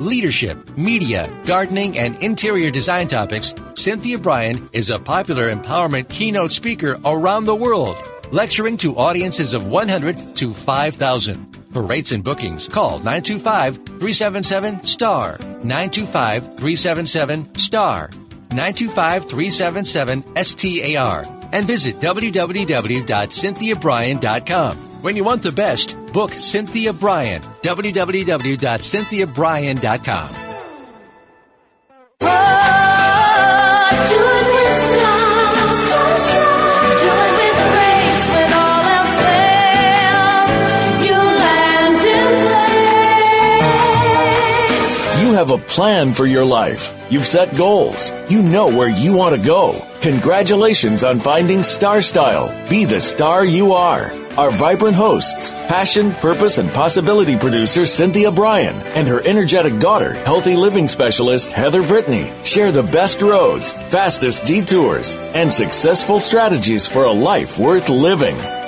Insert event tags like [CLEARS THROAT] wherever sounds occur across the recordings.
leadership, media, gardening, and interior design topics, Cynthia Brian is a popular empowerment keynote speaker around the world, lecturing to audiences of 100 to 5,000. For rates and bookings, call 925-377-STAR, 925-377-STAR, 925-377-STAR, and visit www.cynthiabrian.com. When you want the best, book Cynthia Brian. www.cynthiabrian.com. You have a plan for your life. You've set goals. You know where you want to go. Congratulations on finding Star Style. Be the star you are. Our vibrant hosts, passion, purpose, and possibility producer Cynthia Brian and her energetic daughter, healthy living specialist Heather Brittany, share the best roads, fastest detours, and successful strategies for a life worth living.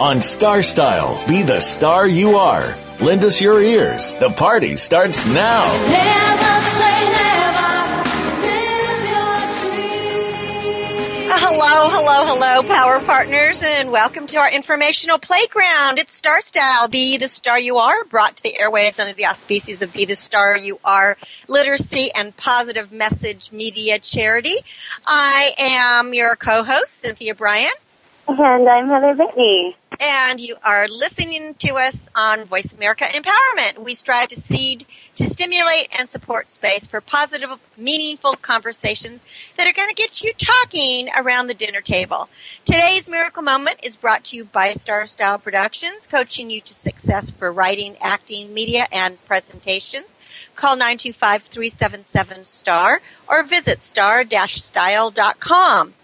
On Star Style, be the star you are. Lend us your ears. The party starts now. Never say never. Live your dream. Uh, hello, hello, hello, Power Partners, and welcome to our informational playground. It's Star Style, Be the Star You Are, brought to the airwaves under the auspices of Be the Star You Are Literacy and Positive Message Media Charity. I am your co-host, Cynthia Brian. And I'm Heather Brittany. And you are listening to us on Voice America Empowerment. We strive to seed, to stimulate and support space for positive, meaningful conversations that are going to get you talking around the dinner table. Today's Miracle Moment is brought to you by Star Style Productions, coaching you to success for writing, acting, media, and presentations. Call 925-377-STAR or visit star-style.com.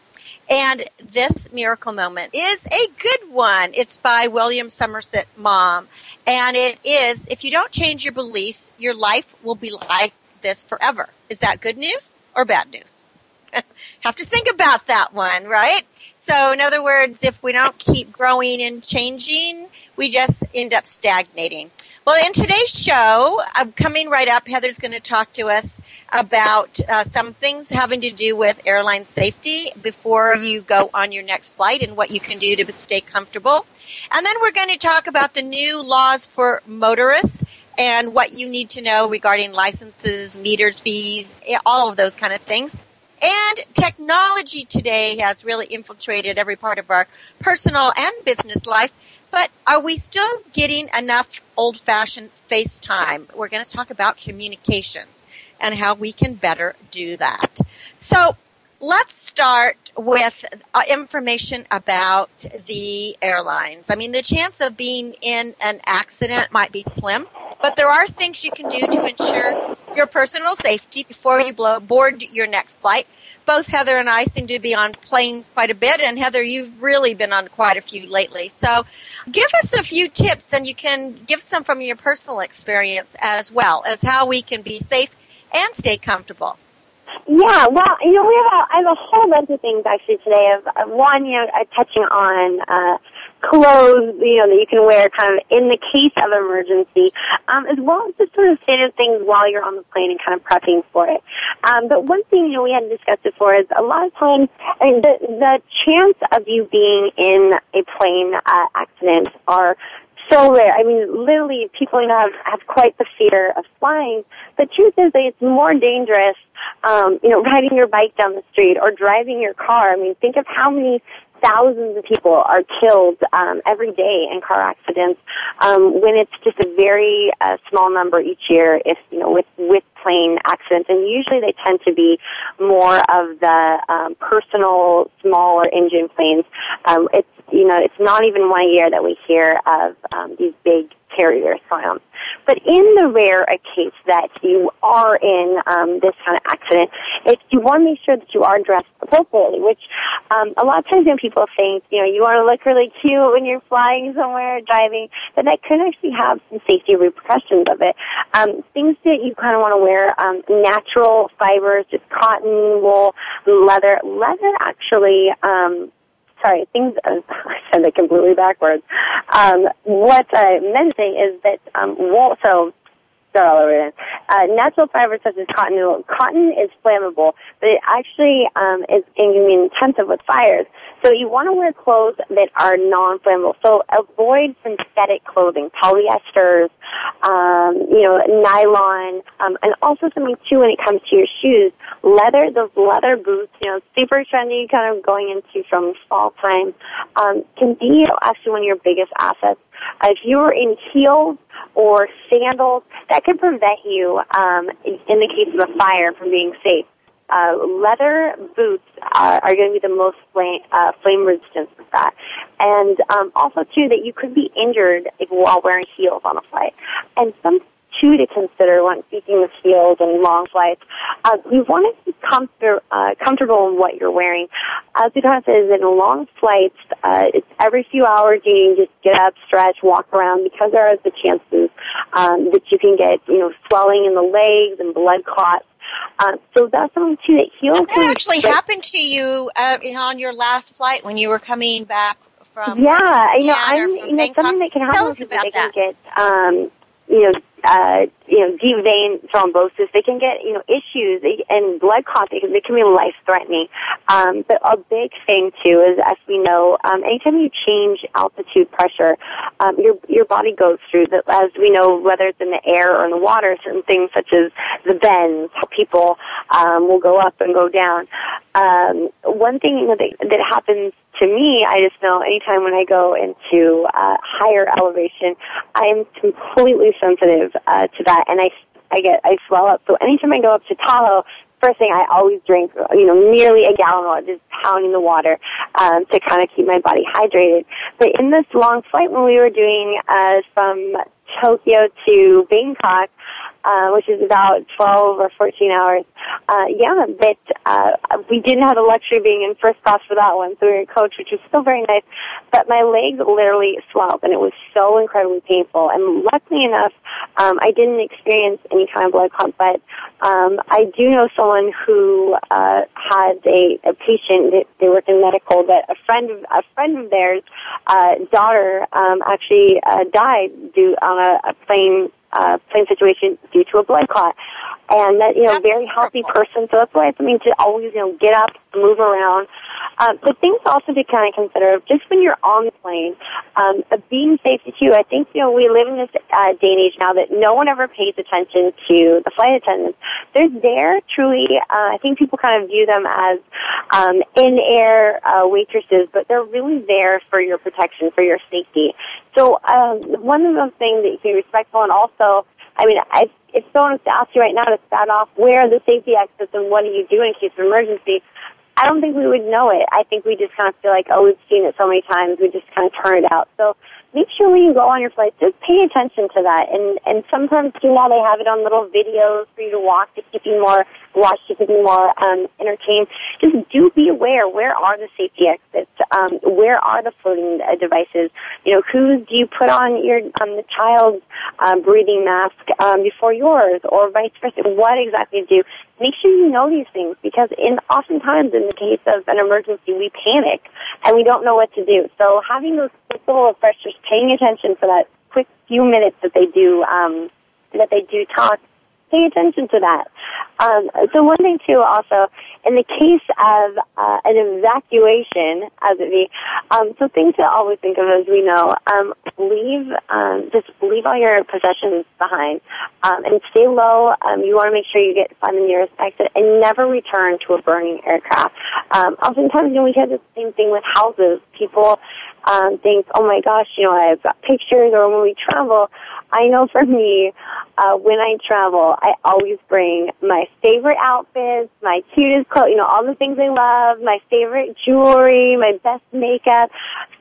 And this miracle moment is a good one. It's by William Somerset Maugham. And it is, if you don't change your beliefs, your life will be like this forever. Is that good news or bad news? [LAUGHS] Have to think about that one, right? So in other words, if we don't keep growing and changing, we just end up stagnating. Well, in today's show, uh, coming right up, Heather's going to talk to us about uh, some things having to do with airline safety before you go on your next flight and what you can do to stay comfortable. And then we're going to talk about the new laws for motorists and what you need to know regarding licenses, meters, fees, eh, all of those kind of things. And technology today has really infiltrated every part of our personal and business life. But are we still getting enough old fashioned FaceTime? We're going to talk about communications and how we can better do that. So let's start with uh, information about the airlines. I mean, the chance of being in an accident might be slim, but there are things you can do to ensure your personal safety before you blow, board your next flight. Both Heather and I seem to be on planes quite a bit, and Heather, you've really been on quite a few lately. So give us a few tips, and you can give some from your personal experience as well as how we can be safe and stay comfortable. Yeah, well, you know, we have a, I have a whole bunch of things actually today. Of, one, you know, uh, touching on uh, clothes, you know, that you can wear kind of in the case of emergency, um, as well as just sort of standard things while you're on the plane and kind of prepping for it. Um, but one thing, you know, we hadn't discussed before is a lot of times, I mean, the, the chance of you being in a plane uh, accident are so rare. I mean, literally, people you know, have, have quite the fear of flying. The truth is that it's more dangerous, um, you know, riding your bike down the street or driving your car. I mean, think of how many thousands of people are killed um, every day in car accidents um, when it's just a very uh, small number each year if you know with with plane accidents and usually they tend to be more of the um, personal smaller engine planes. Um, it's you know it's not even one year that we hear of um, these big carrier slams. But in the rare case that you are in um, this kind of accident, if you want to make sure that you are dressed appropriately, which um, a lot of times when people think, you know, you want to look really cute when you're flying somewhere, driving, but that could actually have some safety repercussions of it. Um, things that you kind of want to wear, um, natural fibers, just cotton, wool, leather. Leather actually um, sorry, things, uh, [LAUGHS] I said it completely backwards. Um, what I meant to say is that, um, wool, so, start all over again. Uh, natural fibers such as cotton, cotton is flammable, but it actually, um, is, it can be intensive with fires. So you want to wear clothes that are non-flammable. So avoid synthetic clothing, polyesters, um, you know, nylon, um, and also something too when it comes to your shoes. Leather, those leather boots, you know, super trendy, kind of going into from fall time, um, can be actually one of your biggest assets. If you're in heels or sandals, that can prevent you, um, in, in the case of a fire, from being safe uh, leather boots are, are going to be the most flame, uh, flame resistant with that. And um, also, too, that you could be injured if, while wearing heels on a flight. And some too to consider when speaking of heels and long flights. Uh, you want to be comfort, uh, comfortable in what you're wearing. As Lieutenant says, in long flights, uh, it's every few hours you need to just get up, stretch, walk around because there are the chances um, that you can get, you know, swelling in the legs and blood clots uh, so that's something too that heals. That actually happened to you, uh, on your last flight when you were coming back from. Yeah, you know, I'm, you know, something that can happen. Tell us about they that. can get, um, you know, uh, you know, deep vein thrombosis. They can get, you know, issues and blood clots. They can, can be life threatening. Um, but a big thing too is, as we know, um, anytime you change altitude pressure, um, your your body goes through that. As we know, whether it's in the air or in the water, certain things such as the bends, how people um, will go up and go down. Um, one thing you know, that, that happens to me, I just know anytime when I go into uh, higher elevation, I am completely sensitive uh, to that, and I I get I swell up. So anytime I go up to Tahoe, first thing I always drink, you know, nearly a gallon of water, just pounding the water um, to kind of keep my body hydrated. But in this long flight, when we were doing uh, from Tokyo to Bangkok, uh, which is about 12 or 14 hours. Uh, yeah, but uh, we didn't have the luxury of being in first class for that one, so we were in coach, which was still very nice. But my legs literally swelled, and it was so incredibly painful. And luckily enough, um, I didn't experience any kind of blood clot, but um, I do know someone who uh, had a, a patient. That they work in medical. That a friend of a friend of theirs' uh, daughter um, actually uh, died due on a, a plane uh, plane situation due to a blood clot. And that, you know, That's very healthy horrible. person. So that's why it's something to always, you know, get up, move around. Um, but things also to kind of consider, just when you're on the plane, um, being safe too. I think, you know, we live in this uh, day and age now that no one ever pays attention to the flight attendants. They're there truly, uh, I think people kind of view them as um, in-air uh, waitresses, but they're really there for your protection, for your safety. So um, one of those things that you be respectful and also, I mean, I, if someone was to ask you right now to start off, where are the safety exits and what do you do in case of emergency? I don't think we would know it. I think we just kind of feel like, oh, we've seen it so many times, we just kind of turn it out. So make sure when you go on your flight, just pay attention to that. And and sometimes too now they have it on little videos for you to watch to keep you more watch to keep you more um, entertained. Just do be aware. Where are the safety exits? Um, where are the floating uh, devices? You know, who do you put on your um, the child's um, breathing mask um, before yours, or vice versa? What exactly do? Make sure you know these things because in oftentimes in the case of an emergency, we panic and we don't know what to do. So having those quick little refreshers, paying attention for that quick few minutes that they do um, that they do talk pay attention to that. Um, so one thing too, also in the case of uh, an evacuation, as it be, um, so things to always think of as we know, um, leave um, just leave all your possessions behind um, and stay low. Um, you want to make sure you get find the nearest exit and never return to a burning aircraft. Oftentimes, you know, we have the same thing with houses. People think, oh my gosh, you know, I've got pictures, or when we travel, I know for me, uh, when I travel, I always bring my favorite outfits, my cutest clothes, you know, all the things I love, my favorite jewelry, my best makeup.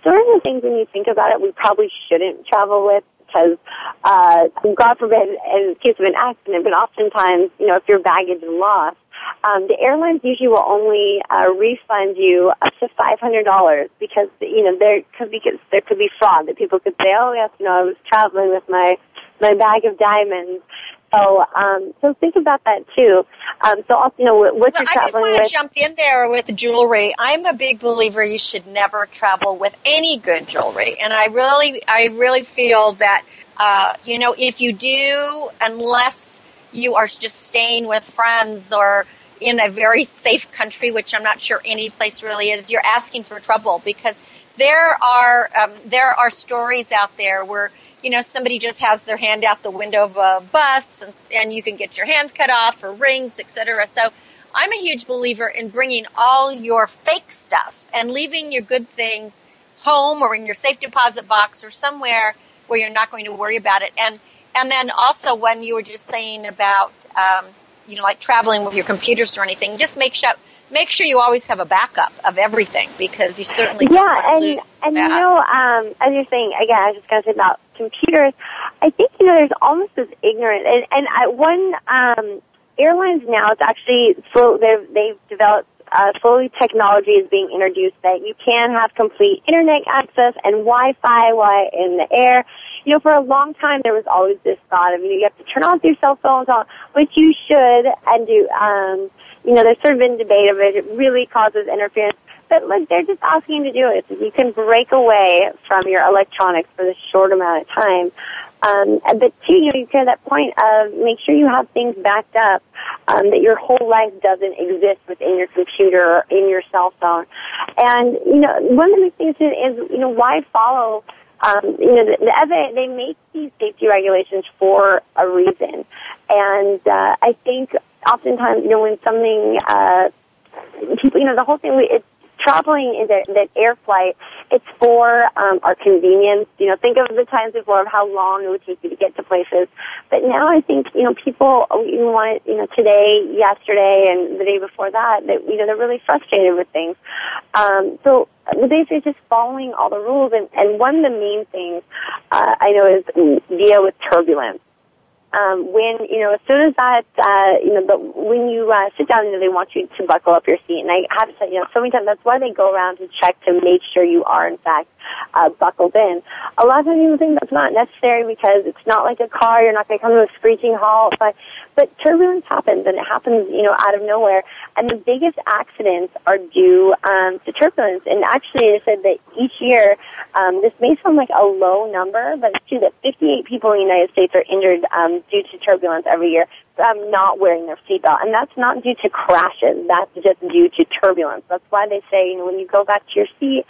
Sort of the things when you think about it, we probably shouldn't travel with because, uh, God forbid, in case of an accident, but oftentimes, you know, if your baggage is lost, um, the airlines usually will only uh, refund you up to five hundred dollars because you know there could be there could be fraud that people could say, oh yes, you know I was traveling with my my bag of diamonds. So, um, so think about that too. Um, so, also, you know, what well, you're traveling I just want with. to jump in there with jewelry. I'm a big believer you should never travel with any good jewelry, and I really, I really feel that, uh, you know, if you do, unless you are just staying with friends or in a very safe country, which I'm not sure any place really is, you're asking for trouble because there are um, there are stories out there where you know somebody just has their hand out the window of a bus and, and you can get your hands cut off for rings, etc. So I'm a huge believer in bringing all your fake stuff and leaving your good things home or in your safe deposit box or somewhere where you're not going to worry about it. And and then also when you were just saying about um, you know like traveling with your computers or anything, just make sure make sure you always have a backup of everything because you certainly don't yeah, and and that. you know, um, as you're saying again, I was just going to say about computers. I think you know, there's almost this ignorant, and and I, one um, airlines now it's actually slow. They've they've developed. Uh, slowly, technology is being introduced that you can have complete internet access and Wi-Fi while in the air. You know, for a long time there was always this thought of you, know, you have to turn off your cell phones, on, which you should, and do. Um, you know, there's sort of been debate of it. It really causes interference. But look, they're just asking you to do it. You can break away from your electronics for this short amount of time. Um, but two, you know, you that point of make sure you have things backed up, um, that your whole life doesn't exist within your computer or in your cell phone. And, you know, one of the things is, you know, why follow um, you know, the, the FAA, they make these safety regulations for a reason. And uh, I think oftentimes, you know, when something, uh, people, you know, the whole thing, it's traveling in that, that air flight, it's for um, our convenience. You know, think of the times before of how long it would take you to get to places. But now I think, you know, people even want, you know, today, yesterday, and the day before that, that, you know, they're really frustrated with things. Um, so basically just following all the rules. And, and one of the main things uh, I know is deal with turbulence um, when you know as soon as that uh, you know the, when you uh, sit down, you know they want you to buckle up your seat, and I have say, you know so many times that's why they go around to check to make sure you are in fact uh, buckled in. A lot of times people think that's not necessary because it's not like a car; you're not going to come to a screeching halt. But but turbulence happens, and it happens you know out of nowhere. And the biggest accidents are due um, to turbulence. And actually, they said that each year, um, this may sound like a low number, but it's true that 58 people in the United States are injured um, due to turbulence every year um, not wearing their seatbelt. And that's not due to crashes. That's just due to turbulence. That's why they say, you know, when you go back to your seat,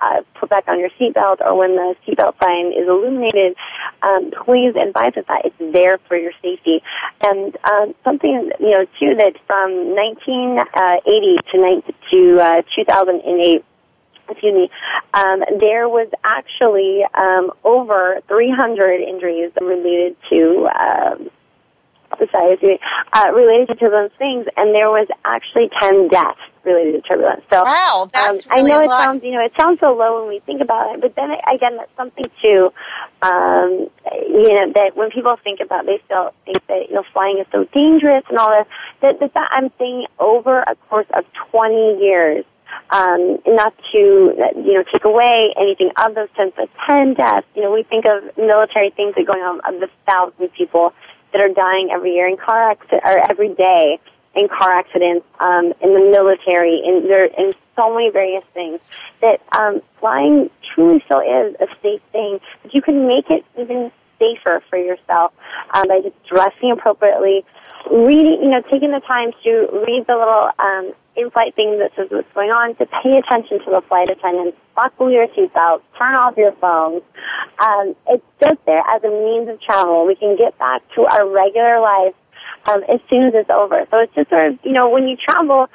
uh, put back on your seatbelt, or when the seatbelt sign is illuminated, um, please advise us that it's there for your safety. And um, something, you know, too, that from 1980 to, 19, to uh, 2008, excuse me, um, there was actually um, over 300 injuries related to um, society uh, related to those things, and there was actually 10 deaths related to turbulence. So, wow, that's um, really I know it sounds, you know, it sounds so low when we think about it, but then again, that's something too, um, you know, that when people think about, they still think that you know flying is so dangerous and all this. That, that, that I'm saying over a course of 20 years. Um, not to you know take away anything of those ten, but ten deaths. You know, we think of military things that are going on of the thousands of people that are dying every year in car accidents or every day in car accidents, um, in the military, in there, in so many various things. That um, flying truly still is a safe thing, but you can make it even safer for yourself um, by just dressing appropriately, reading, you know, taking the time to read the little um, in-flight thing that says what's going on, to pay attention to the flight attendants, buckle your seatbelt, turn off your phones. Um, it's just there as a means of travel. We can get back to our regular life um, as soon as it's over. So it's just sort of, you know, when you travel,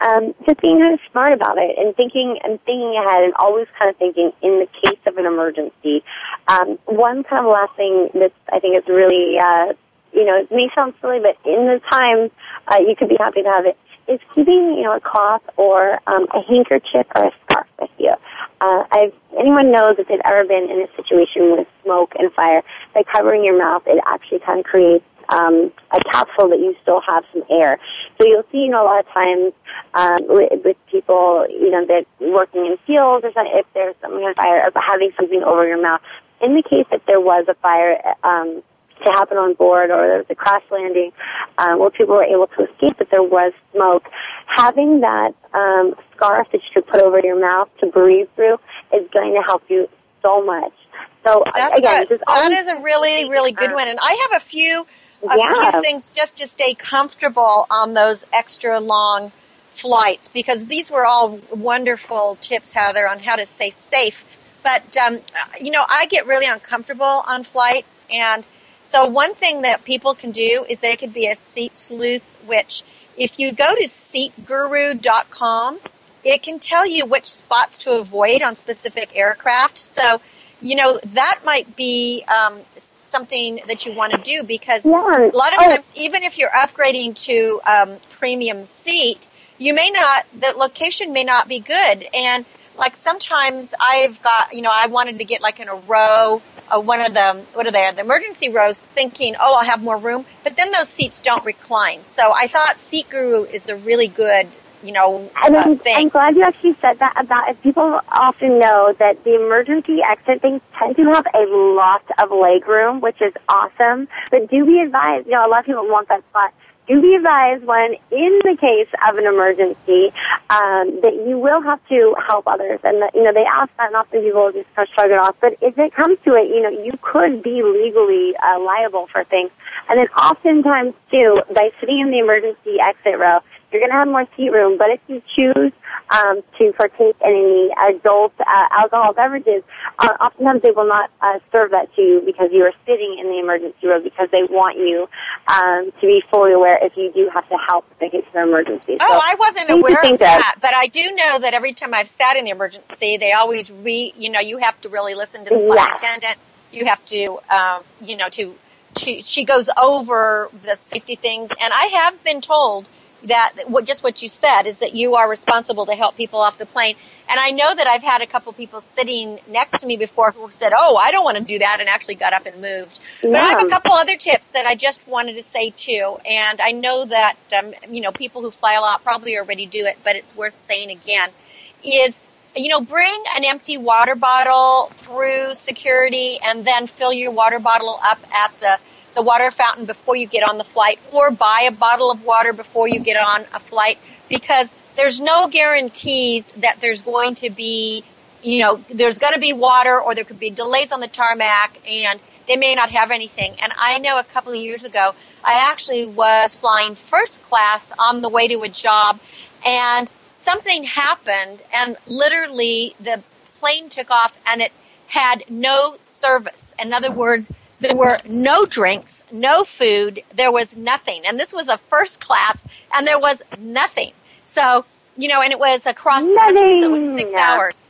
um, just being kind of smart about it and thinking and thinking ahead and always kind of thinking in the case of an emergency. Um, one kind of last thing that I think is really, uh, you know, it may sound silly, but in the time, uh, you could be happy to have it, is keeping, you know, a cloth or um, a handkerchief or a scarf with you. Uh, I've, anyone knows if they've ever been in a situation with smoke and fire, by covering your mouth, it actually kind of creates um, a capsule that you still have some air. So you'll see, you know, a lot of times um, with, with people, you know, that working in fields or something, if there's something on fire, or having something over your mouth. In the case that there was a fire um, to happen on board or there was a crash landing um, where people were able to escape, but there was smoke, having that um, scarf that you could put over your mouth to breathe through is going to help you so much. So That's again, a, that a really, really good one. And I have a few, a Yeah. few things just to stay comfortable on those extra long flights because these were all wonderful tips, Heather, on how to stay safe. But um, you know, I get really uncomfortable on flights, and so one thing that people can do is they could be a seat sleuth. Which, if you go to seatguru.com, it can tell you which spots to avoid on specific aircraft. So, you know, that might be um, something that you want to do because Yeah. a lot of Oh. times, even if you're upgrading to um, premium seat, you may not, the location may not be good. And like sometimes I've got, you know, I wanted to get like in a row, uh, one of the, what are they, the emergency rows, thinking, oh, I'll have more room. But then those seats don't recline. So I thought Seat Guru is a really good, you know, And uh, I'm, I'm glad you actually said that about it. People often know that the emergency exit things tend to have a lot of leg room, which is awesome. But do be advised, you know, a lot of people want that spot. Do be advised when, in the case of an emergency, um, that you will have to help others. And, that, you know, they ask that and often people just kind of shrug it off. But if it comes to it, you know, you could be legally uh, liable for things. And then oftentimes, too, by sitting in the emergency exit row, you're going to have more seat room, but if you choose um, to partake in any adult uh, alcohol beverages, uh, oftentimes they will not uh, serve that to you because you are sitting in the emergency room because they want you um, to be fully aware if you do have to help in the to an emergency. Oh, So I wasn't aware of that, but I do know that every time I've sat in the emergency, they always re, you know, you have to really listen to the flight Yeah. attendant. You have to, um, you know, to, to, she goes over the safety things, and I have been told that what just what you said is that you are responsible to help people off the plane. And I know that I've had a couple people sitting next to me before who said, "Oh, I don't want to do that," and actually got up and moved. But I have a couple other tips that I just wanted to say too. And I know that um, you know people who fly a lot probably already do it, but it's worth saying again. Is you know bring an empty water bottle through security, and then fill your water bottle up at the the water fountain before you get on the flight, or buy a bottle of water before you get on a flight, because there's no guarantees that there's going to be you know, there's going to be water or there could be delays on the tarmac and they may not have anything. And I know a couple of years ago, I actually was flying first class on the way to a job and something happened and literally the plane took off and it had no service. In other words, there were no drinks, no food, there was nothing. And this was a first class and there was nothing. So, you know, and it was across the country, so it was six hours.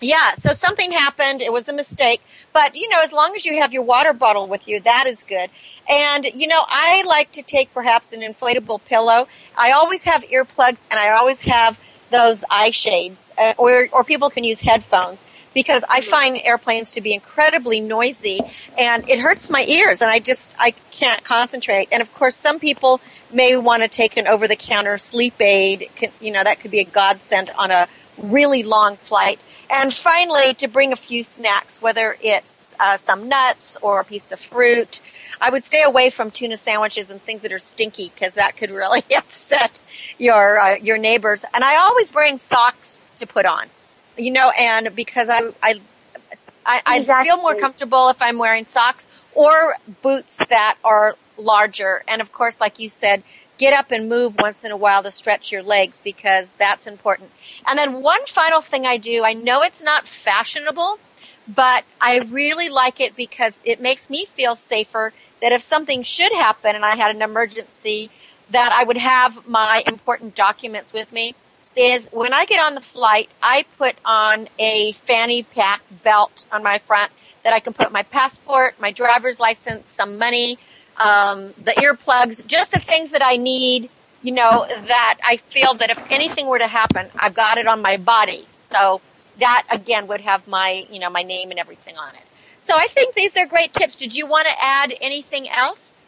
Yeah, so something happened. It was a mistake. But, you know, as long as you have your water bottle with you, that is good. And, you know, I like to take perhaps an inflatable pillow. I always have earplugs and I always have those eye shades, uh, or, or people can use headphones because I find airplanes to be incredibly noisy and it hurts my ears and I just, I can't concentrate. And of course, some people may want to take an over the counter sleep aid. You know, that could be a godsend on a really long flight. And finally, to bring a few snacks, whether it's uh, some nuts or a piece of fruit. I would stay away from tuna sandwiches and things that are stinky because that could really [LAUGHS] upset your uh, your neighbors. And I always bring socks to put on, you know, and because I I I, I Exactly. feel more comfortable if I'm wearing socks or boots that are larger. And of course, like you said, get up and move once in a while to stretch your legs because that's important. And then one final thing I do, I know it's not fashionable, but I really like it because it makes me feel safer that if something should happen and I had an emergency, that I would have my important documents with me. Is when I get on the flight, I put on a fanny pack belt on my front that I can put my passport, my driver's license, some money, um, the earplugs, just the things that I need. You know that I feel that if anything were to happen, I've got it on my body. So that again would have my you know my name and everything on it. So I think these are great tips. Did you want to add anything else?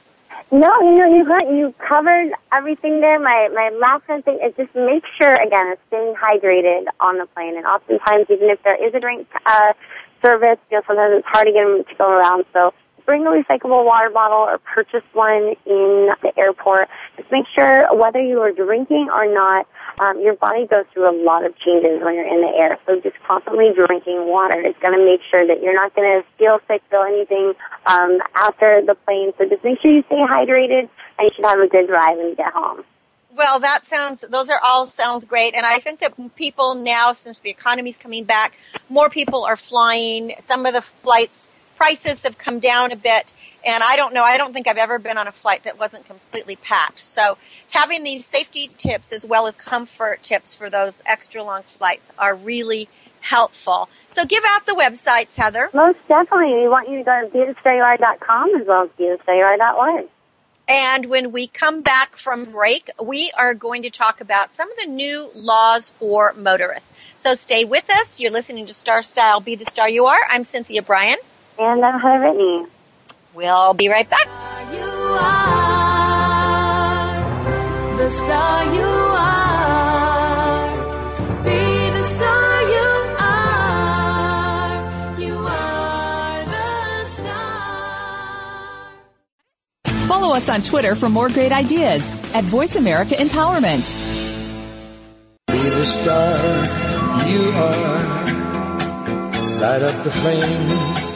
No, you know, you got you covered everything there. My my last thing is just make sure again of staying hydrated on the plane. And oftentimes, even if there is a drink uh, service, you know, sometimes it's hard to get them to go around. So bring a recyclable water bottle or purchase one in the airport. Just make sure whether you are drinking or not, um, your body goes through a lot of changes when you're in the air. So just constantly drinking water is going to make sure that you're not going to feel sick, feel anything um, after the plane. So just make sure you stay hydrated, and you should have a good drive when you get home. Well, that sounds, those are all sounds great. And I think that people now, since the economy's coming back, more people are flying. Some of the flights prices have come down a bit. And I don't know, I don't think I've ever been on a flight that wasn't completely packed. So having these safety tips as well as comfort tips for those extra long flights are really helpful. So give out the websites, Heather. Most definitely, we want you to go to bethestaryouare.com as well as bethestaryouare.org. And when we come back from break, we are going to talk about some of the new laws for motorists. So stay with us. You're listening to Star Style Be the Star You Are. I'm Cynthia Brian. And I'm Heather Brittany. We'll be right back. You are the star you are. Be the star you are. You are the star. Follow us on Twitter for more great ideas at Voice America Empowerment. Be the star you are. Light up the flame that burns.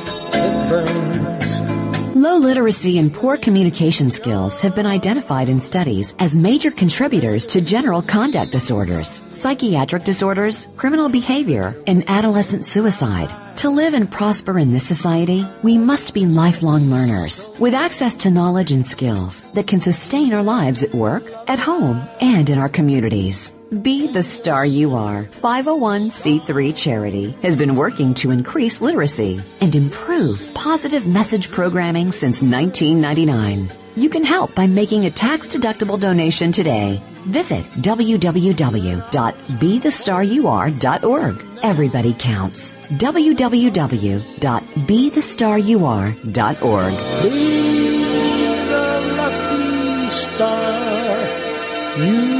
Low literacy and poor communication skills have been identified in studies as major contributors to general conduct disorders, psychiatric disorders, criminal behavior, and adolescent suicide. To live and prosper in this society, we must be lifelong learners with access to knowledge and skills that can sustain our lives at work, at home, and in our communities. Be the Star You Are 501c3 charity has been working to increase literacy and improve positive message programming since 1999. You can help by making a tax-deductible donation today. Visit www.bethestaryouare.org. Everybody counts. www.bethestaryouare.org. Be the lucky star you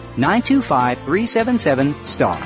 925-377-STAR. 925-377-STAR. 925-377-STAR.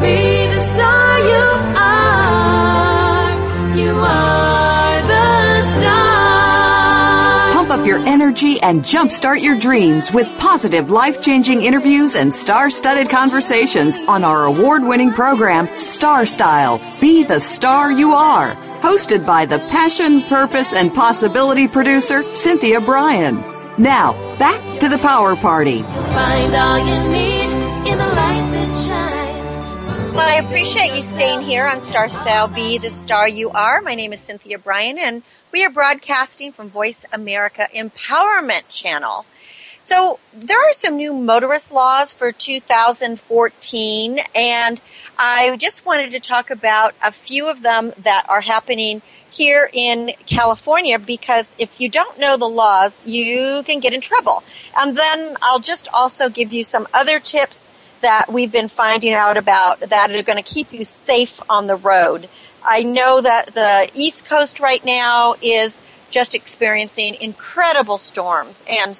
Be the star you are. You are the star. Pump up your energy and jumpstart your dreams with positive, life changing interviews and star studded conversations on our award winning program, Star Style Be the Star You Are. Hosted by the passion, purpose, and possibility producer, Cynthia Brian. Now, back to the power party. Find all you need in the light that shines. Well, I appreciate you staying here on Star Style Be the Star You Are. My name is Cynthia Brian, and we are broadcasting from Voice America Empowerment Channel. So there are some new motorist laws for 2014, and I just wanted to talk about a few of them that are happening here in California because if you don't know the laws, you can get in trouble. And then I'll just also give you some other tips that we've been finding out about that are going to keep you safe on the road. I know that the East Coast right now is just experiencing incredible storms and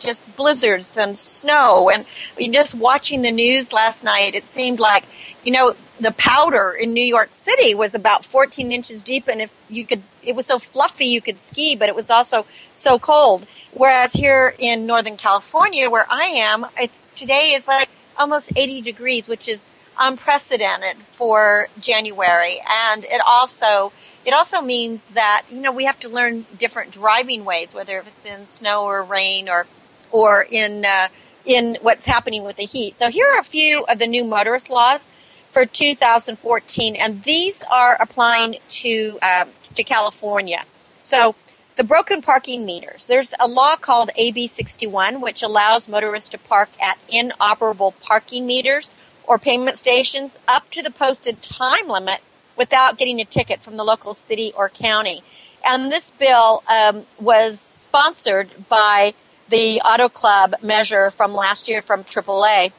just blizzards and snow. And just watching the news last night, it seemed like, you know, the powder in New York City was about 14 inches deep, and if you could, it was so fluffy you could ski, but it was also so cold. Whereas here in Northern California, where I am, it's today is like almost 80 degrees, which is unprecedented for January, and it also it also means that you know we have to learn different driving ways, whether if it's in snow or rain or or in uh, in what's happening with the heat. So here are a few of the new motorist laws for 2014, and these are applying to um, to California. So the broken parking meters. There's a law called AB 61, which allows motorists to park at inoperable parking meters or payment stations up to the posted time limit without getting a ticket from the local city or county. And this bill um, was sponsored by the Auto Club measure from last year from AAA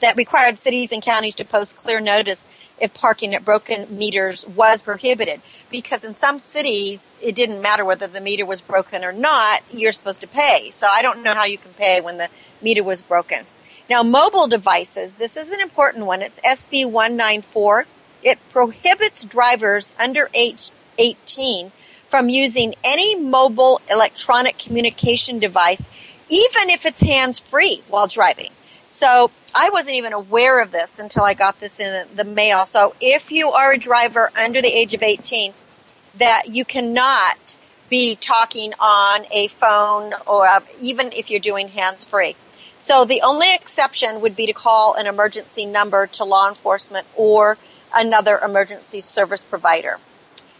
that required cities and counties to post clear notice if parking at broken meters was prohibited. Because in some cities, it didn't matter whether the meter was broken or not, you're supposed to pay. So I don't know how you can pay when the meter was broken. Now, mobile devices, this is an important one. It's SB 194. It prohibits drivers under age 18 from using any mobile electronic communication device, even if it's hands free while driving. So I wasn't even aware of this until I got this in the mail. So if you are a driver under the age of 18, that you cannot be talking on a phone or uh, even if you're doing hands free. So the only exception would be to call an emergency number to law enforcement or another emergency service provider.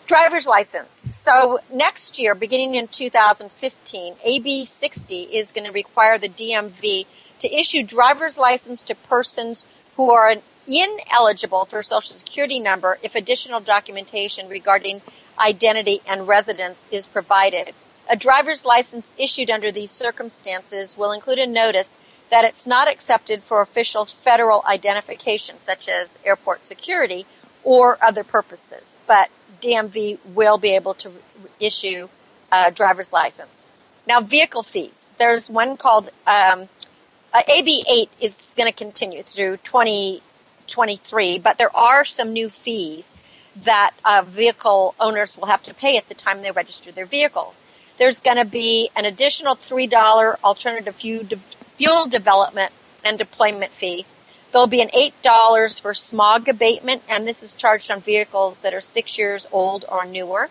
Driver's license. So next year, beginning in 2015, AB 60 is going to require the DMV to issue driver's license to persons who are ineligible for a social security number if additional documentation regarding identity and residence is provided. A driver's license issued under these circumstances will include a notice that it's not accepted for official federal identification, such as airport security or other purposes. But DMV will be able to issue a driver's license. Now, vehicle fees. There's one called um, uh, AB 8 is going to continue through 2023, but there are some new fees that uh, vehicle owners will have to pay at the time they register their vehicles. There's going to be an additional $3 alternative fuel development and deployment fee. There'll be an $8 for smog abatement, and this is charged on vehicles that are six years old or newer,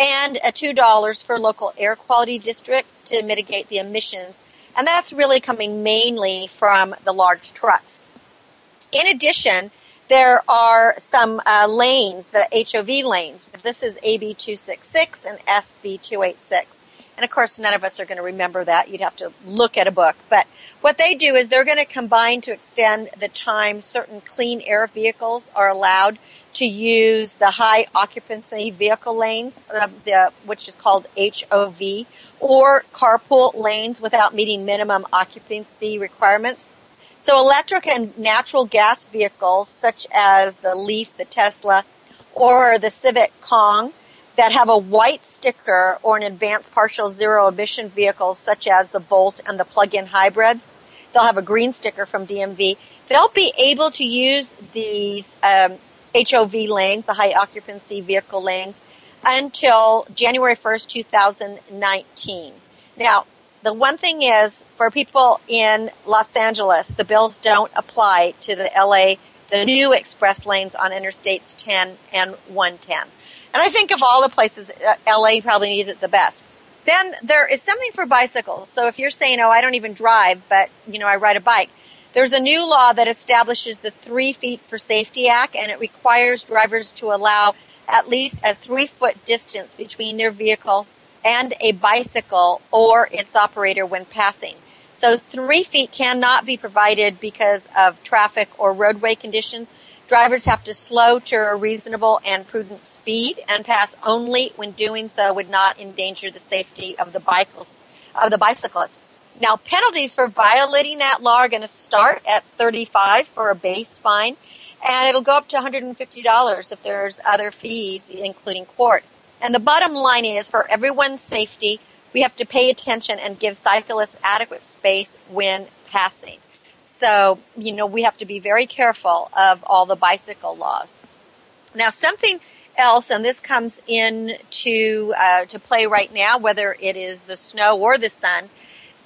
and a $2 for local air quality districts to mitigate the emissions. And that's really coming mainly from the large trucks. In addition, there are some uh, lanes, the HOV lanes. This is AB 266 and SB 286. And of course, none of us are going to remember that. You'd have to look at a book. But what they do is they're going to combine to extend the time certain clean air vehicles are allowed to use the high occupancy vehicle lanes, uh, the, which is called HOV, or carpool lanes without meeting minimum occupancy requirements. So electric and natural gas vehicles such as the Leaf, the Tesla, or the Civic Kong that have a white sticker or an advanced partial zero emission vehicles such as the Volt and the plug-in hybrids, they'll have a green sticker from DMV. They'll be able to use these um, HOV lanes, the high occupancy vehicle lanes, until January 1st, 2019. Now, the one thing is for people in Los Angeles, the bills don't apply to the LA, the new express lanes on Interstates 10 and 110. And I think of all the places, uh, LA probably needs it the best. Then there is something for bicycles. So if you're saying, oh, I don't even drive, but, you know, I ride a bike, there's a new law that establishes the Three Feet for Safety Act, and it requires drivers to allow at least a three foot distance between their vehicle and a bicycle or its operator when passing. So three feet cannot be provided because of traffic or roadway conditions. Drivers have to slow to a reasonable and prudent speed and pass only when doing so would not endanger the safety of the bicycles of the bicyclist. Now, penalties for violating that law are going to start at 35 for a base fine, and it'll go up to $150 if there's other fees, including court. And the bottom line is, for everyone's safety, we have to pay attention and give cyclists adequate space when passing. So, you know, we have to be very careful of all the bicycle laws. Now, something else, and this comes in to, uh, to play right now, whether it is the snow or the sun,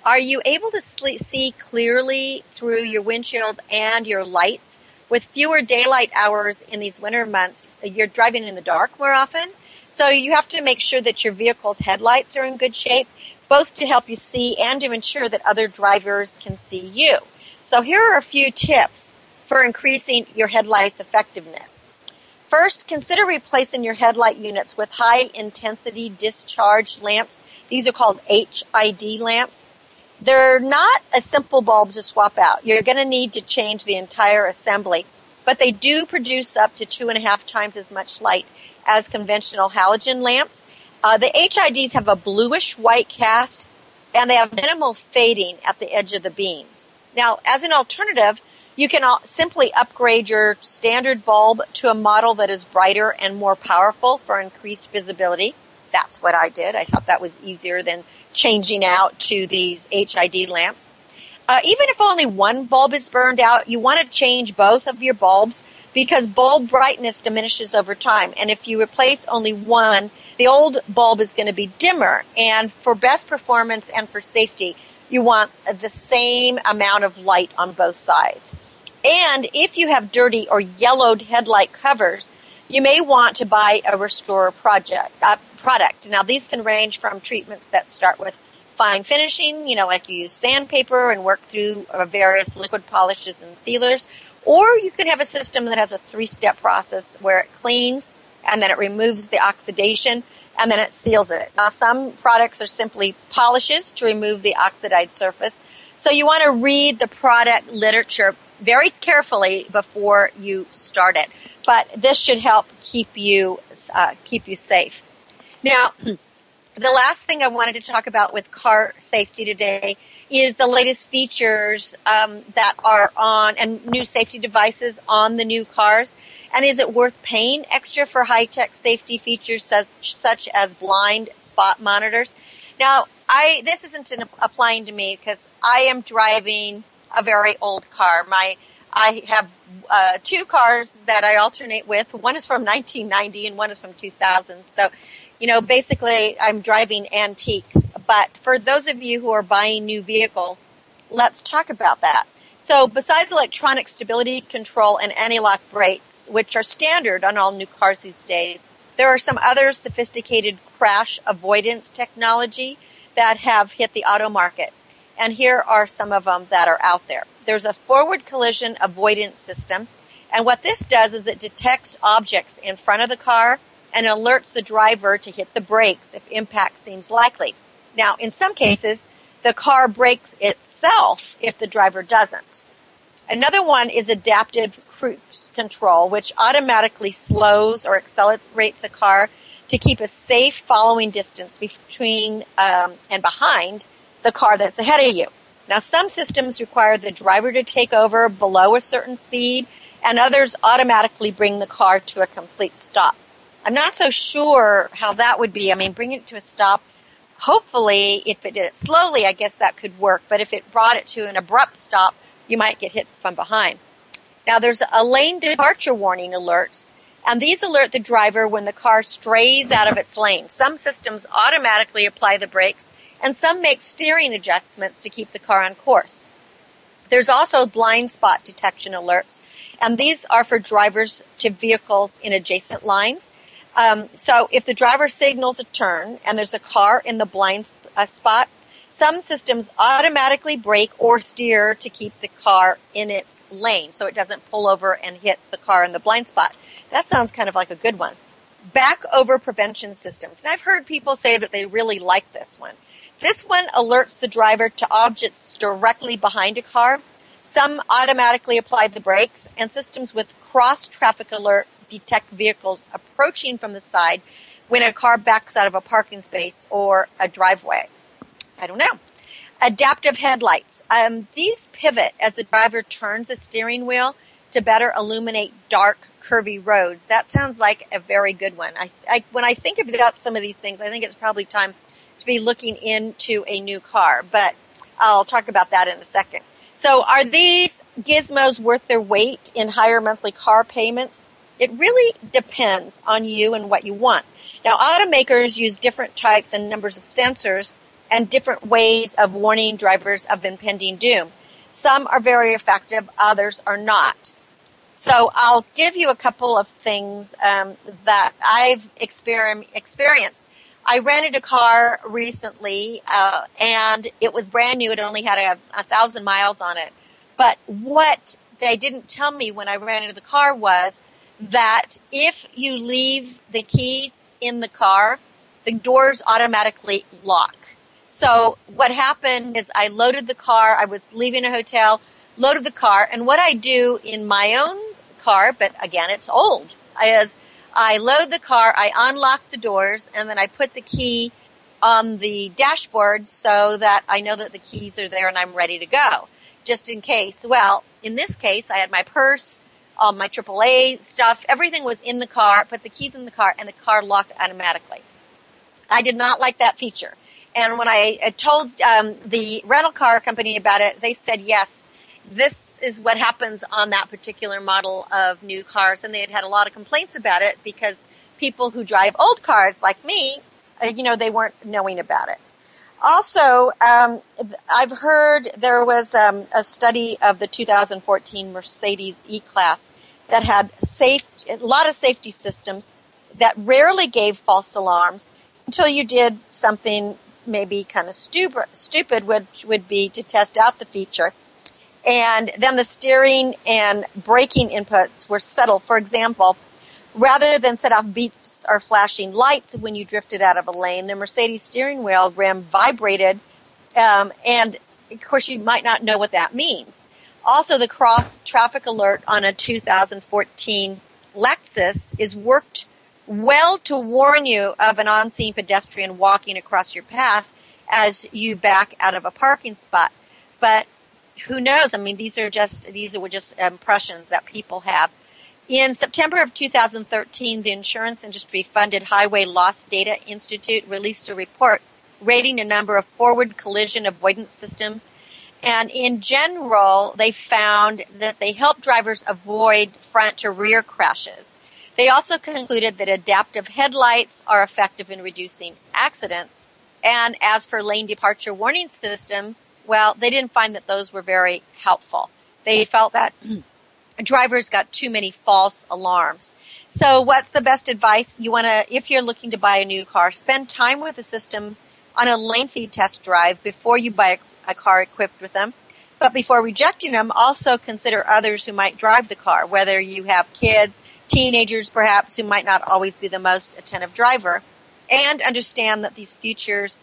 are you able to see clearly through your windshield and your lights? With fewer daylight hours in these winter months, you're driving in the dark more often. So you have to make sure that your vehicle's headlights are in good shape, both to help you see and to ensure that other drivers can see you. So here are a few tips for increasing your headlights effectiveness. First, consider replacing your headlight units with high intensity discharge lamps. These are called HID lamps. They're not a simple bulb to swap out. You're going to need to change the entire assembly, but they do produce up to two and a half times as much light as conventional halogen lamps. Uh, the HIDs have a bluish white cast and they have minimal fading at the edge of the beams. Now, as an alternative, you can simply upgrade your standard bulb to a model that is brighter and more powerful for increased visibility. That's what I did. I thought that was easier than changing out to these HID lamps. Uh, even if only one bulb is burned out, you want to change both of your bulbs because bulb brightness diminishes over time. And if you replace only one, the old bulb is going to be dimmer. And for best performance and for safety, you want the same amount of light on both sides. And if you have dirty or yellowed headlight covers, you may want to buy a Restore project uh, product. Now, these can range from treatments that start with fine finishing, you know, like you use sandpaper and work through uh, various liquid polishes and sealers, or you can have a system that has a three-step process where it cleans and then it removes the oxidation and then it seals it. Now, some products are simply polishes to remove the oxidized surface. So you want to read the product literature very carefully before you start it. But this should help keep you uh, keep you safe. Now, [CLEARS THROAT] the last thing I wanted to talk about with car safety today is the latest features um, that are on and new safety devices on the new cars. And is it worth paying extra for high tech safety features such, such as blind spot monitors? Now, I this isn't applying to me because I am driving a very old car. My I have uh, two cars that I alternate with. One is from 1990 and one is from 2000. So, you know, basically I'm driving antiques. But for those of you who are buying new vehicles, let's talk about that. So, besides electronic stability control and anti-lock brakes, which are standard on all new cars these days, there are some other sophisticated crash avoidance technology that have hit the auto market. And here are some of them that are out there. There's a forward collision avoidance system. And what this does is it detects objects in front of the car and alerts the driver to hit the brakes if impact seems likely. Now, in some cases, the car brakes itself if the driver doesn't. Another one is adaptive cruise control, which automatically slows or accelerates a car to keep a safe following distance between um, and behind the car that's ahead of you. Now, some systems require the driver to take over below a certain speed, and others automatically bring the car to a complete stop. I'm not so sure how that would be. I mean, bring it to a stop. Hopefully, if it did it slowly, I guess that could work. But if it brought it to an abrupt stop, you might get hit from behind. Now, there's a lane departure warning alerts, and these alert the driver when the car strays out of its lane. Some systems automatically apply the brakes, and some make steering adjustments to keep the car on course. There's also blind spot detection alerts, and these are for drivers to vehicles in adjacent lines. Um, so if the driver signals a turn and there's a car in the blind sp- uh, spot, some systems automatically brake or steer to keep the car in its lane so it doesn't pull over and hit the car in the blind spot. That sounds kind of like a good one. Back over prevention systems. And I've heard people say that they really like this one. This one alerts the driver to objects directly behind a car. Some automatically apply the brakes, and systems with cross traffic alert detect vehicles approaching from the side when a car backs out of a parking space or a driveway. I don't know. Adaptive headlights. Um, these pivot as the driver turns the steering wheel to better illuminate dark, curvy roads. That sounds like a very good one. I, I, when I think about some of these things, I think it's probably time be looking into a new car, but I'll talk about that in a second. So, are these gizmos worth their weight in higher monthly car payments? It really depends on you and what you want. Now, automakers use different types and numbers of sensors and different ways of warning drivers of impending doom. Some are very effective, others are not. So I'll give you a couple of things um, that I've exper- experienced. I rented a car recently, uh, and it was brand new. It only had a, a thousand miles on it. But what they didn't tell me when I rented the car was that if you leave the keys in the car, the doors automatically lock. So what happened is I loaded the car. I was leaving a hotel, loaded the car, and what I do in my own car, but again, it's old, is I load the car, I unlock the doors, and then I put the key on the dashboard so that I know that the keys are there and I'm ready to go, just in case. Well, in this case, I had my purse, all my AAA stuff, everything was in the car, put the keys in the car, and the car locked automatically. I did not like that feature. And when I told um, the rental car company about it, they said, yes, this is what happens on that particular model of new cars. And they had had a lot of complaints about it because people who drive old cars like me, uh, you know, they weren't knowing about it. Also, um, I've heard there was um, a study of the 2014 Mercedes E-Class that had safe, a lot of safety systems that rarely gave false alarms until you did something maybe kind of stupid, stupid which would be to test out the feature. And then the steering and braking inputs were subtle. For example, rather than set off beeps or flashing lights when you drifted out of a lane, the Mercedes steering wheel rim vibrated. Um, and of course, you might not know what that means. Also, the cross traffic alert on a 2014 Lexus is worked well to warn you of an on scene pedestrian walking across your path as you back out of a parking spot. But who knows? I mean, these are just these are just impressions that people have. In September of 2013, the insurance industry funded Highway Loss Data Institute released a report rating a number of forward collision avoidance systems. And in general, they found that they help drivers avoid front to rear crashes. They also concluded that adaptive headlights are effective in reducing accidents. And as for lane departure warning systems, well, they didn't find that those were very helpful. They felt that [CLEARS THROAT] drivers got too many false alarms. So what's the best advice? You want to, if you're looking to buy a new car, spend time with the systems on a lengthy test drive before you buy a, a car equipped with them. But before rejecting them, also consider others who might drive the car, whether you have kids, teenagers perhaps who might not always be the most attentive driver, and understand that these features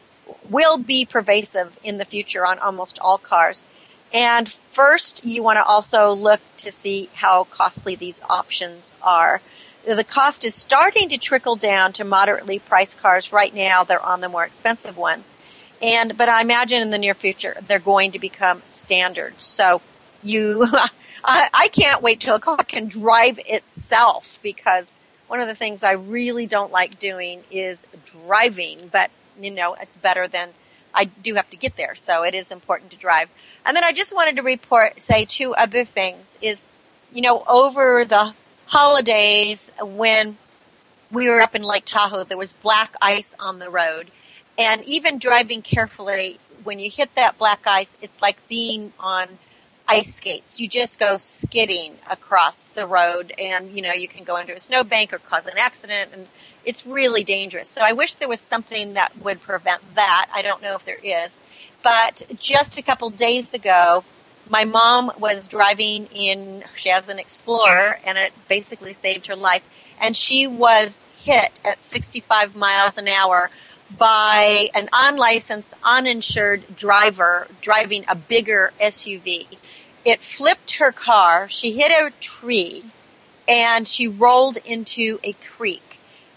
will be pervasive in the future on almost all cars. And first, you want to also look to see how costly these options are. The cost is starting to trickle down to moderately priced cars. Right now, they're on the more expensive ones. And, but I imagine in the near future, they're going to become standard. So you, [LAUGHS] I, I can't wait till a car can drive itself because one of the things I really don't like doing is driving, but you know, it's better than I do have to get there. So it is important to drive. And then I just wanted to report, say two other things is, you know, over the holidays when we were up in Lake Tahoe, there was black ice on the road. And even driving carefully, when you hit that black ice, it's like being on ice skates. You just go skidding across the road and, you know, you can go into a snowbank or cause an accident and it's really dangerous. So I wish there was something that would prevent that. I don't know if there is. But just a couple days ago, my mom was driving in, she has an Explorer and it basically saved her life. And she was hit at 65 miles an hour by an unlicensed, uninsured driver driving a bigger SUV. It flipped her car. She hit a tree and she rolled into a creek.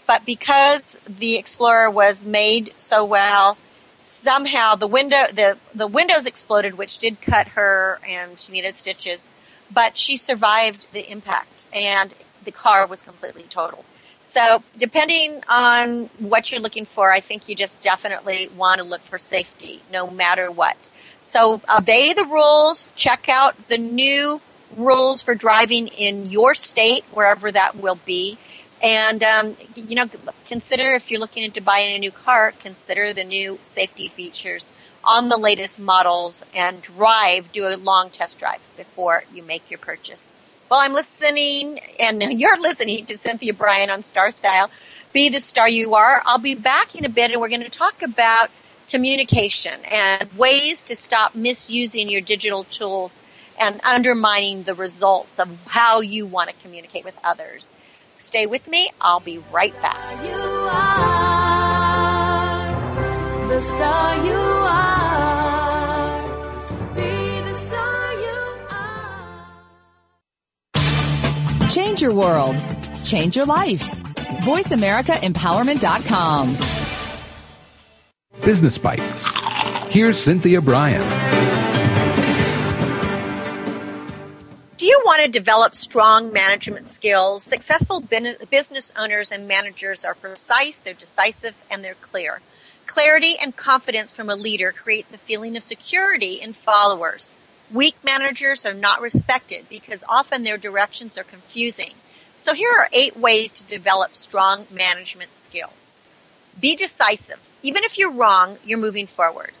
But because the Explorer was made so well, somehow the window the, the windows exploded, which did cut her and she needed stitches. But she survived the impact and the car was completely totaled. So, depending on what you're looking for, I think you just definitely want to look for safety no matter what. So, obey the rules, check out the new rules for driving in your state, wherever that will be. And, um, you know, consider if you're looking into buying a new car, consider the new safety features on the latest models and drive, do a long test drive before you make your purchase. Well, I'm listening, and [LAUGHS] you're listening to Cynthia Brian on Star Style. Be the star you are. I'll be back in a bit, and we're going to talk about communication and ways to stop misusing your digital tools and undermining the results of how you want to communicate with others. Stay with me. I'll be right back. You are the star you are. Be the star you are. Change your world. Change your life. VoiceAmericaEmpowerment.com. Business Bites. Here's Cynthia Brian. Want to develop strong management skills? Successful business owners and managers are precise, they're decisive, and they're clear. Clarity and confidence from a leader creates a feeling of security in followers. Weak managers are not respected because often their directions are confusing. So here are eight ways to develop strong management skills. Be decisive. Even if you're wrong, you're moving forward.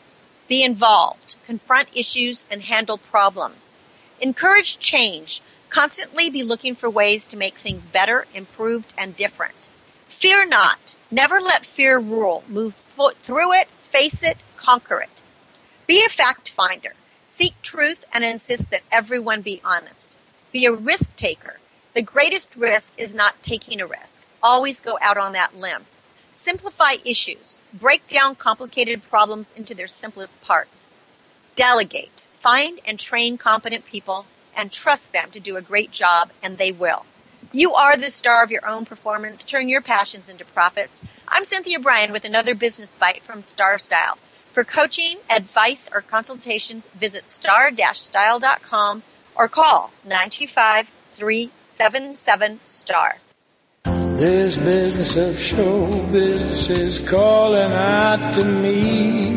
Be involved. Confront issues and handle problems. Encourage change. Constantly be looking for ways to make things better, improved, and different. Fear not. Never let fear rule. Move fo- through it, face it, conquer it. Be a fact finder. Seek truth and insist that everyone be honest. Be a risk taker. The greatest risk is not taking a risk. Always go out on that limb. Simplify issues. Break down complicated problems into their simplest parts. Delegate. Find and train competent people and trust them to do a great job, and they will. You are the star of your own performance. Turn your passions into profits. I'm Cynthia Brian with another business bite from Star Style. For coaching, advice, or consultations, visit star-style.com or call 925 377 STAR. This business of show business is calling out to me.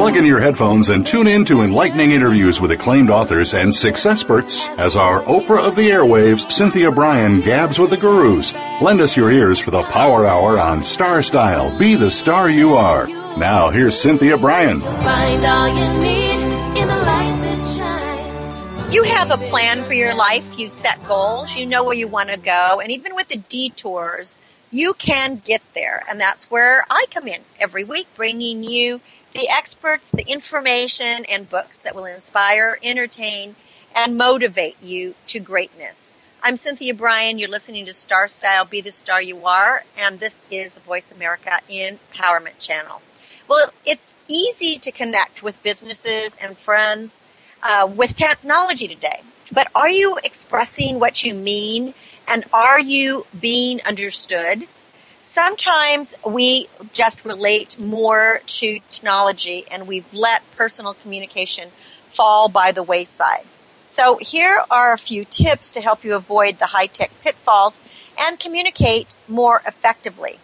Plug in your headphones and tune in to enlightening interviews with acclaimed authors and success experts as our Oprah of the airwaves, Cynthia Brian, gabs with the gurus. Lend us your ears for the Power Hour on Star Style. Be the star you are. Now, here's Cynthia Brian. Find all you need in a light that shines. You have a plan for your life. You've set goals. You know where you want to go. And even with the detours, you can get there. And that's where I come in every week, bringing you the experts, the information, and books that will inspire, entertain, and motivate you to greatness. I'm Cynthia Brian. You're listening to Star Style Be the Star You Are. And this is the Voice America Empowerment Channel. Well, it's easy to connect with businesses and friends uh, with technology today. But are you expressing what you mean and are you being understood? Sometimes we just relate more to technology and we've let personal communication fall by the wayside. So here are a few tips to help you avoid the high tech pitfalls and communicate more effectively.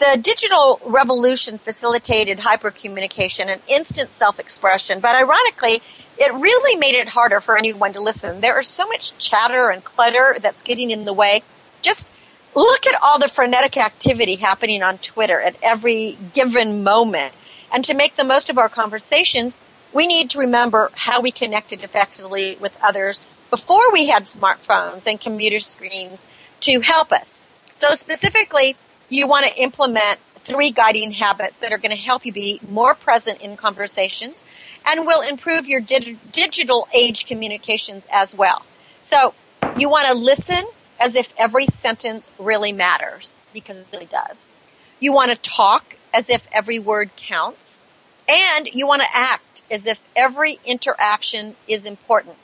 The digital revolution facilitated hypercommunication and instant self expression, but ironically, it really made it harder for anyone to listen. There is so much chatter and clutter that's getting in the way. Just look at all the frenetic activity happening on Twitter at every given moment. And to make the most of our conversations, we need to remember how we connected effectively with others before we had smartphones and computer screens to help us. So, specifically, you want to implement three guiding habits that are going to help you be more present in conversations and will improve your di- digital age communications as well. So, you want to listen as if every sentence really matters, because it really does. You want to talk as if every word counts. And you want to act as if every interaction is important.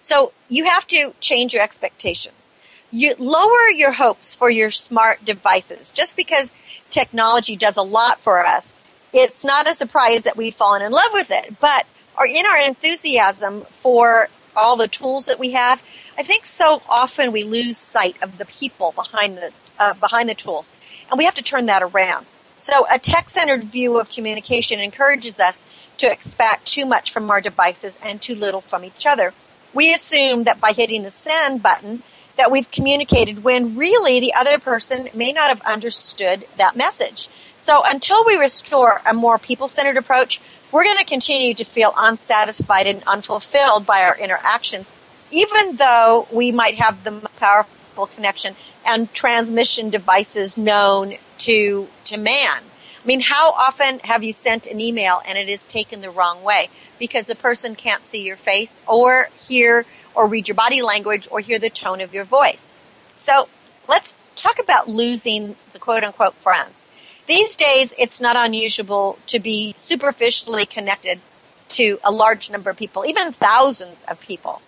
So you have to change your expectations. You lower your hopes for your smart devices. Just because technology does a lot for us, it's not a surprise that we've fallen in love with it. But our, in our enthusiasm for all the tools that we have, I think so often we lose sight of the people behind the uh, behind the tools, and we have to turn that around. So, a tech centered view of communication encourages us to expect too much from our devices and too little from each other. We assume that by hitting the send button, that we've communicated when really the other person may not have understood that message. So, until we restore a more people centered approach, we're going to continue to feel unsatisfied and unfulfilled by our interactions even though we might have the powerful connection and transmission devices known to to man. I mean, how often have you sent an email and it is taken the wrong way because the person can't see your face or hear or read your body language or hear the tone of your voice? So let's talk about losing the quote unquote friends. These days, it's not unusual to be superficially connected to a large number of people, even thousands of people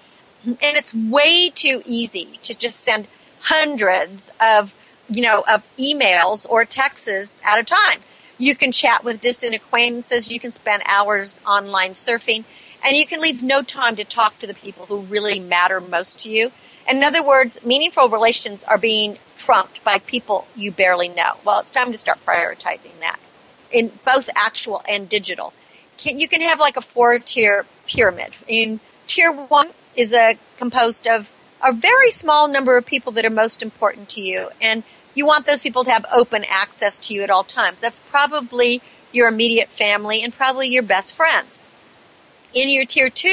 and it's way too easy to just send hundreds of you know of emails or texts at a time. You can chat with distant acquaintances. You can spend hours online surfing. And you can leave no time to talk to the people who really matter most to you. In other words meaningful relations are being trumped by people you barely know. Well it's time to start prioritizing that. In both actual and digital. You can have like a four tier pyramid. In tier one is a composed of a very small number of people that are most important to you. And you want those people to have open access to you at all times. That's probably your immediate family and probably your best friends. In your tier 2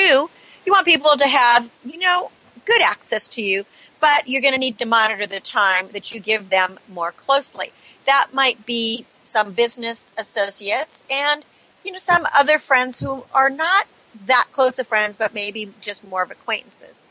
you want people to have you know good access to you but you're going to need to monitor the time that you give them more closely. That might be some business associates and you know some other friends who are not that close of friends, but maybe just more of acquaintances.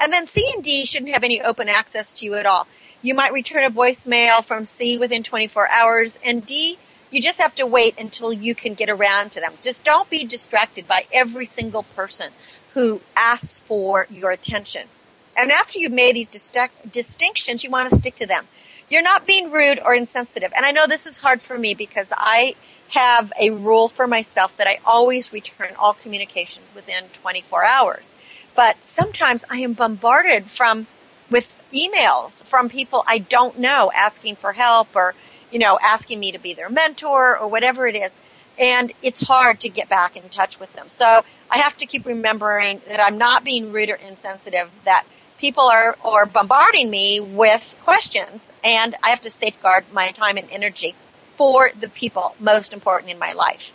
And then C and D shouldn't have any open access to you at all. You might return a voicemail from C within 24 hours, and D, you just have to wait until you can get around to them. Just don't be distracted by every single person who asks for your attention. And after you've made these distinctions, you want to stick to them. You're not being rude or insensitive. And I know this is hard for me because I have a rule for myself that I always return all communications within 24 hours. But sometimes I am bombarded from with emails from people I don't know asking for help or you know asking me to be their mentor or whatever it is and it's hard to get back in touch with them. So I have to keep remembering that I'm not being rude or insensitive that people are are bombarding me with questions and I have to safeguard my time and energy for the people most important in my life.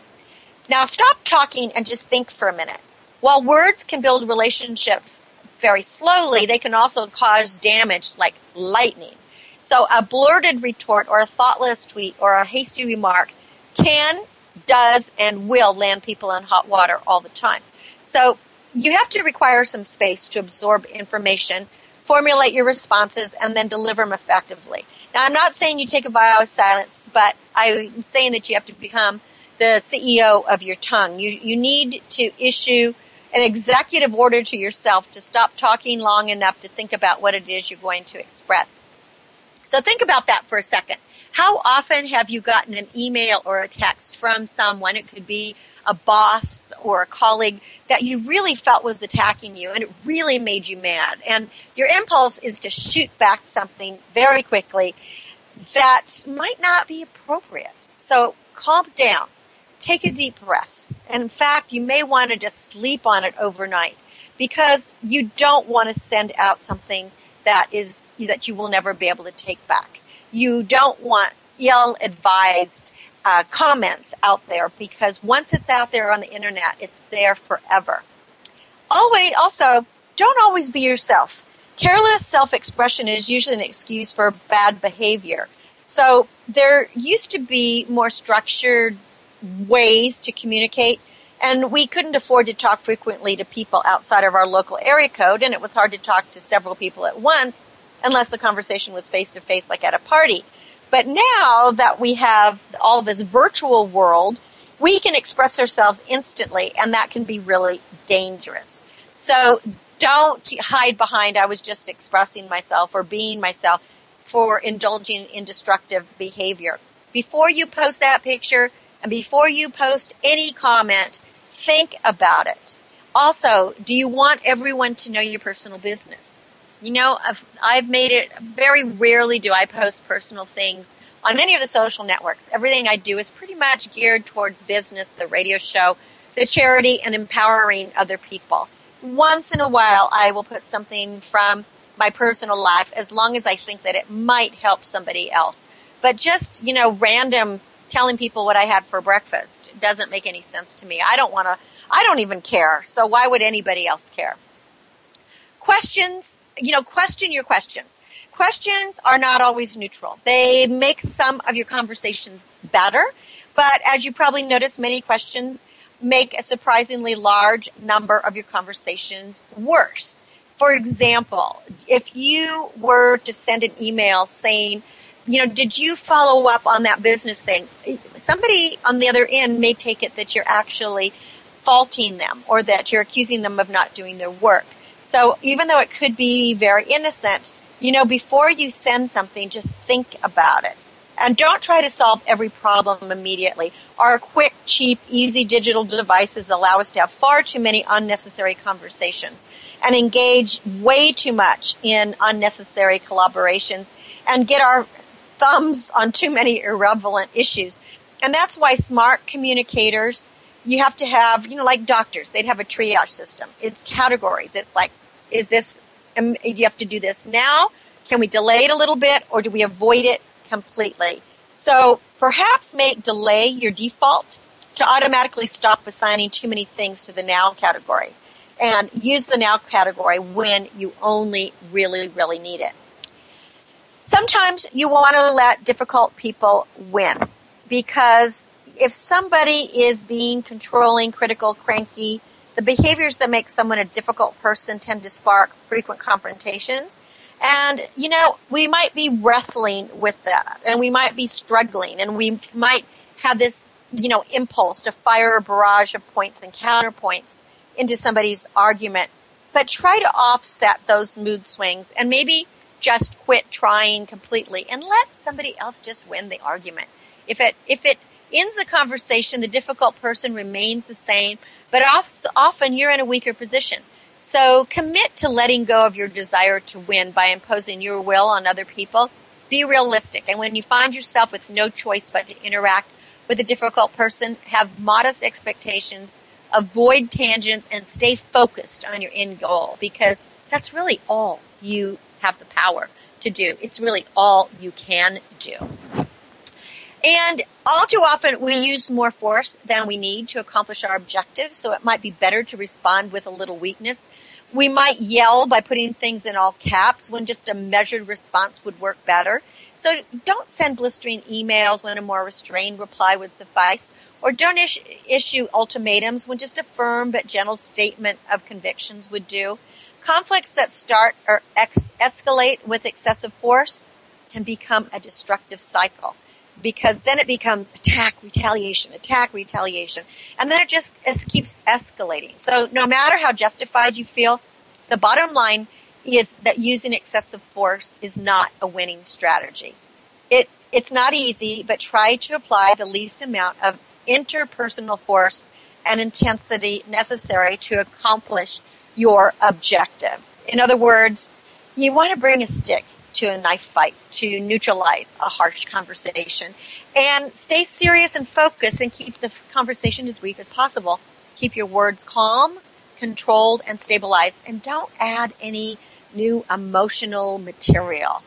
Now, stop talking and just think for a minute. While words can build relationships very slowly, they can also cause damage like lightning. So, a blurted retort or a thoughtless tweet or a hasty remark can, does, and will land people in hot water all the time. So, you have to require some space to absorb information, formulate your responses, and then deliver them effectively. Now, I'm not saying you take a vow of silence, but I'm saying that you have to become the CEO of your tongue. You, you need to issue an executive order to yourself to stop talking long enough to think about what it is you're going to express. So think about that for a second. How often have you gotten an email or a text from someone? It could be a boss or a colleague that you really felt was attacking you and it really made you mad. And your impulse is to shoot back something very quickly that might not be appropriate. So calm down, take a deep breath. And in fact, you may want to just sleep on it overnight because you don't want to send out something that is that you will never be able to take back. You don't want ill-advised uh, comments out there because once it's out there on the internet, it's there forever. Always, also, don't always be yourself. Careless self-expression is usually an excuse for bad behavior. So there used to be more structured ways to communicate and we couldn't afford to talk frequently to people outside of our local area code, and it was hard to talk to several people at once unless the conversation was face to face, like at a party. But now that we have all this virtual world, we can express ourselves instantly, and that can be really dangerous. So don't hide behind, I was just expressing myself or being myself for indulging in destructive behavior. Before you post that picture and before you post any comment, think about it. Also, do you want everyone to know your personal business? You know, I've, I've made it very rarely do I post personal things on any of the social networks. Everything I do is pretty much geared towards business, the radio show, the charity, and empowering other people. Once in a while, I will put something from my personal life as long as I think that it might help somebody else. But just, you know, random telling people what I had for breakfast doesn't make any sense to me. I don't want to, I don't even care. So why would anybody else care? Questions, you know, question your questions. Questions are not always neutral. They make some of your conversations better, but as you probably noticed, many questions make a surprisingly large number of your conversations worse. For example, if you were to send an email saying, you know, did you follow up on that business thing? Somebody on the other end may take it that you're actually faulting them or that you're accusing them of not doing their work. So even though it could be very innocent, you know, before you send something, just think about it. And don't try to solve every problem immediately. Our quick, cheap, easy digital devices allow us to have far too many unnecessary conversations and engage way too much in unnecessary collaborations and get our thumbs on too many irrelevant issues. And that's why smart communicators, you have to have, you know, like doctors, they'd have a triage system. It's categories. It's like, is this, um, you have to do this now? Can we delay it a little bit or do we avoid it completely? So perhaps make delay your default to automatically stop assigning too many things to the now category and use the now category when you only really, really need it. Sometimes you want to let difficult people win because if somebody is being controlling, critical, cranky, the behaviors that make someone a difficult person tend to spark frequent confrontations. And, you know, we might be wrestling with that and we might be struggling and we might have this, you know, impulse to fire a barrage of points and counterpoints into somebody's argument. But try to offset those mood swings and maybe just quit trying completely and let somebody else just win the argument. If it if it ends the conversation, the difficult person remains the same, but often you're in a weaker position. So commit to letting go of your desire to win by imposing your will on other people. Be realistic, and when you find yourself with no choice but to interact with a difficult person, have modest expectations, avoid tangents, and stay focused on your end goal because that's really all you have the power to do. It's really all you can do. And all too often, we use more force than we need to accomplish our objectives, so it might be better to respond with a little weakness. We might yell by putting things in all caps when just a measured response would work better. So don't send blistering emails when a more restrained reply would suffice, or don't is- issue ultimatums when just a firm but gentle statement of convictions would do. Conflicts that start or ex- escalate with excessive force can become a destructive cycle because then it becomes attack, retaliation, attack, retaliation, and then it just keeps escalating. So no matter how justified you feel, the bottom line is that using excessive force is not a winning strategy. It it's not easy, but try to apply the least amount of interpersonal force and intensity necessary to accomplish your objective. In other words, you want to bring a stick to a knife fight to neutralize a harsh conversation and stay serious and focused and keep the conversation as brief as possible. Keep your words calm, controlled, and stabilized, and don't add any new emotional material.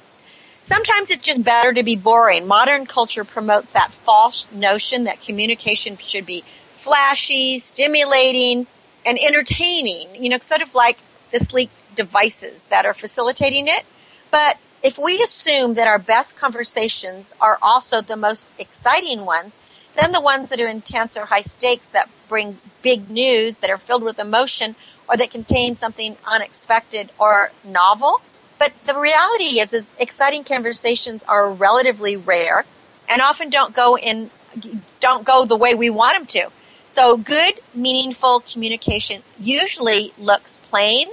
Sometimes it's just better to be boring. Modern culture promotes that false notion that communication should be flashy, stimulating, and entertaining, you know, sort of like the sleek devices that are facilitating it. But if we assume that our best conversations are also the most exciting ones, then the ones that are intense or high stakes that bring big news, that are filled with emotion, or that contain something unexpected or novel. But the reality is, is exciting conversations are relatively rare and often don't go in, don't go the way we want them to. So good, meaningful communication usually looks plain,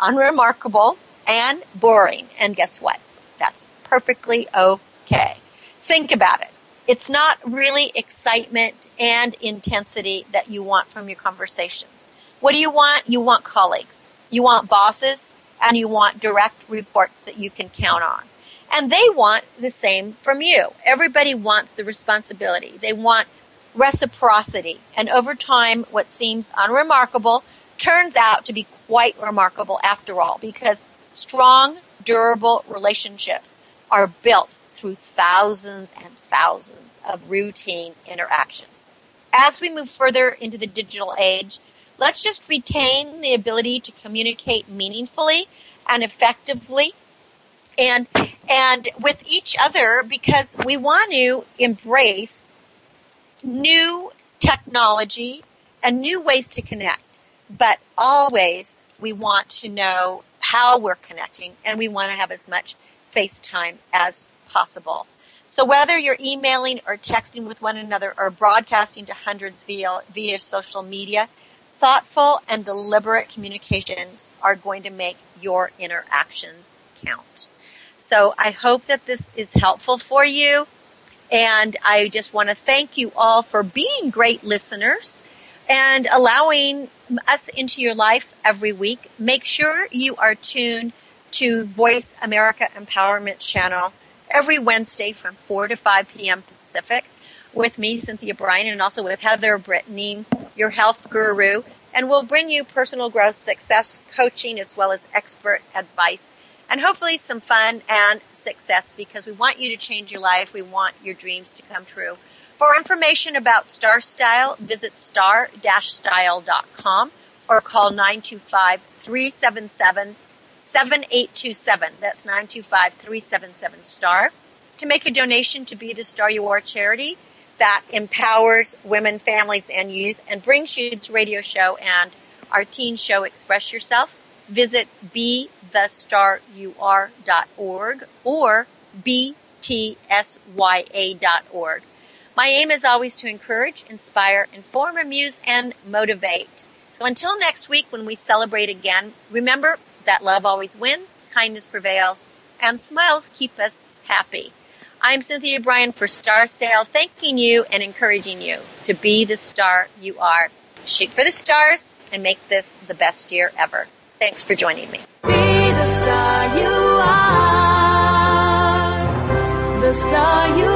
unremarkable, and boring. And guess what? That's perfectly okay. Think about it. It's not really excitement and intensity that you want from your conversations. What do you want? You want colleagues. You want bosses and you want direct reports that you can count on. And they want the same from you. Everybody wants the responsibility. They want reciprocity. And over time, what seems unremarkable turns out to be quite remarkable after all, because strong, durable relationships are built through thousands and thousands of routine interactions. As we move further into the digital age, let's just retain the ability to communicate meaningfully and effectively and and with each other because we want to embrace new technology and new ways to connect but always we want to know how we're connecting and we want to have as much FaceTime as possible. So whether you're emailing or texting with one another or broadcasting to hundreds via, via social media, thoughtful and deliberate communications are going to make your interactions count. So I hope that this is helpful for you. And I just want to thank you all for being great listeners and allowing us into your life every week. Make sure you are tuned to Voice America Empowerment Channel every Wednesday from 4 to 5 p.m. Pacific with me, Cynthia Brian, and also with Heather Brittany, your health guru. And we'll bring you personal growth, success coaching, as well as expert advice, and hopefully some fun and success because we want you to change your life. We want your dreams to come true. For information about Star Style, visit star-style.com or call 925 377 7827. That's 925 377 STAR. To make a donation to Be the Star You Are charity that empowers women, families, and youth and brings you its radio show and our teen show Express Yourself, visit BeTheStarYouAre.org or BTSYA.org. My aim is always to encourage, inspire, inform, amuse, and motivate. So until next week when we celebrate again, remember that love always wins, kindness prevails, and smiles keep us happy. I'm Cynthia Brian for Star Style, thanking you and encouraging you to be the star you are. Shoot for the stars and make this the best year ever. Thanks for joining me. Be the star you are. The star you